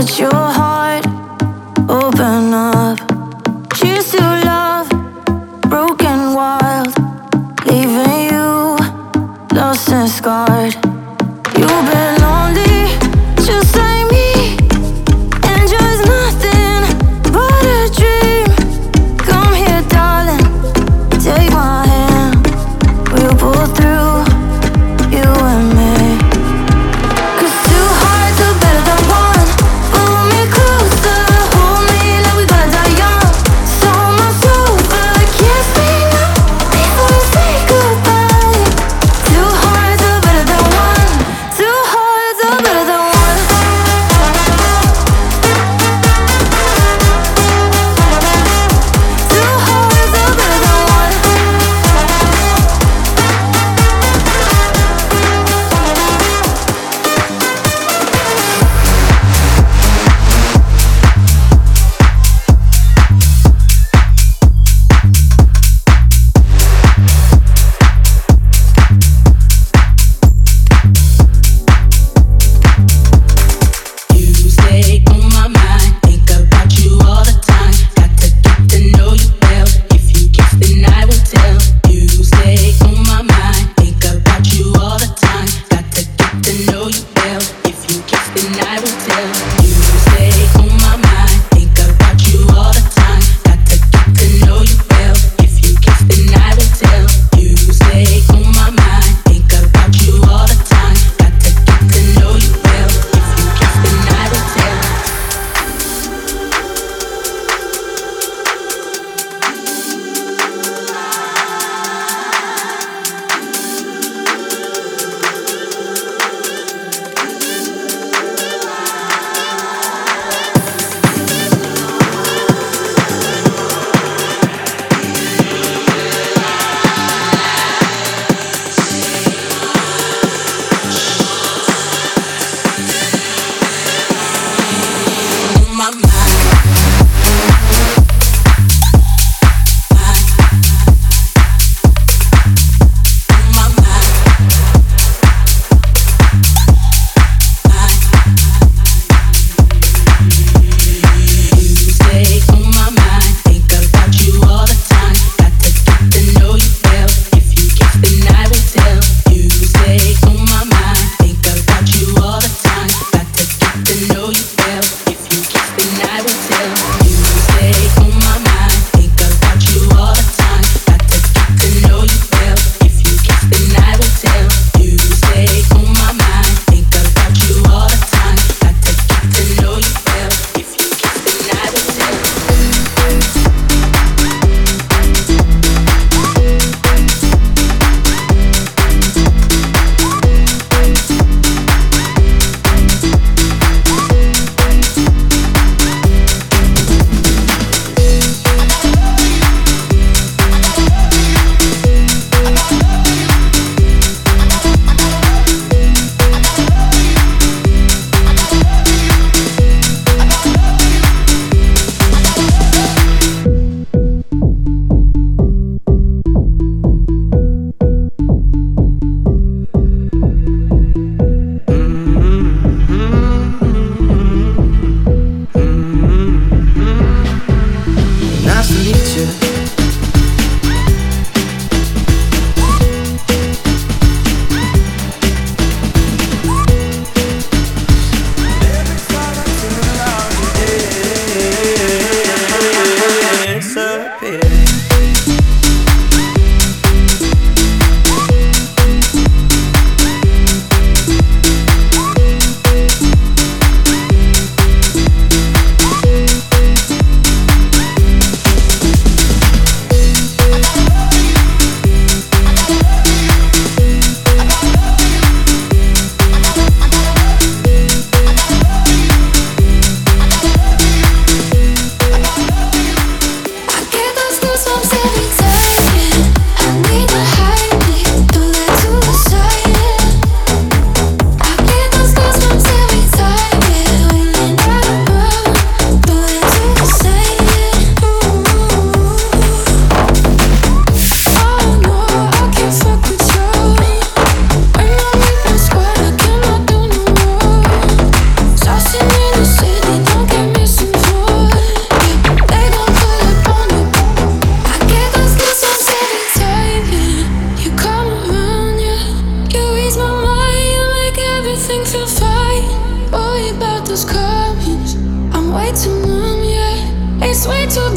that your heart. home. way too numb, yeah. It's way too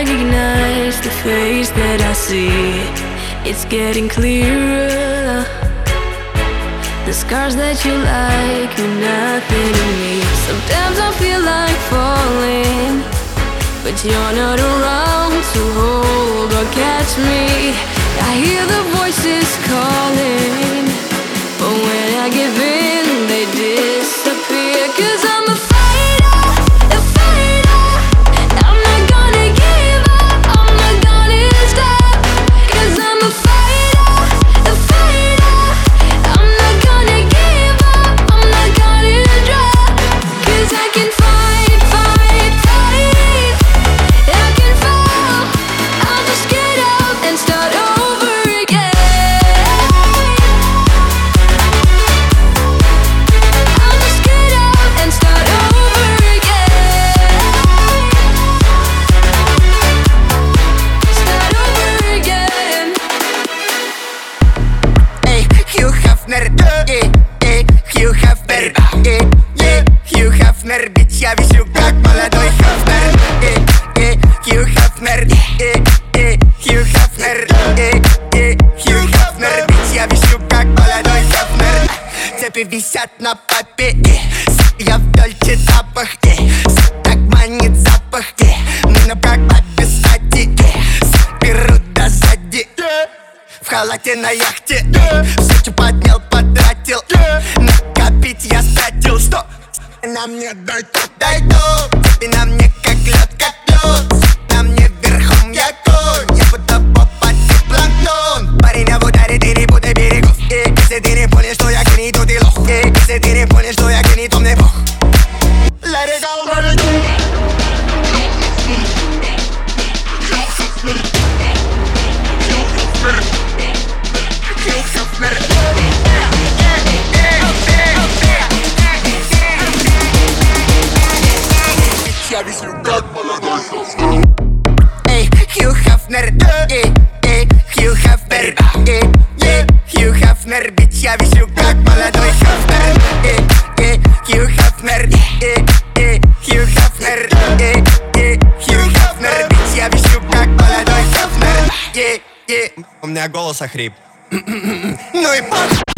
recognize the face that I see. It's getting clearer. The scars that you like mean nothing to me. Sometimes I feel like falling, but you're not around to hold or catch me. I hear the voices calling, я висю как молодой Хафнер, эй, эй, Хью Хафнер, эй, эй, Хью Хафнер, эй, эй, Хью Хафнер, бич, я висю как молодой Хафнер. Цепи висят на попе, эй, я в дольче запах, эй, так манит запах, эй, мы на как без стати, эй, беру до сзади. В халате на яхте. Все, что поднял, потратил На мне дай тут, дай тут Тебе на мне Хью Хафнер, Хью Хафнер, бич, я висю как молодой Хафнер, Хью Хафнер, Хью Хафнер, Хью Хафнер, бич, я висю как молодой Хафнер. У меня голос охрип. Ну и пах!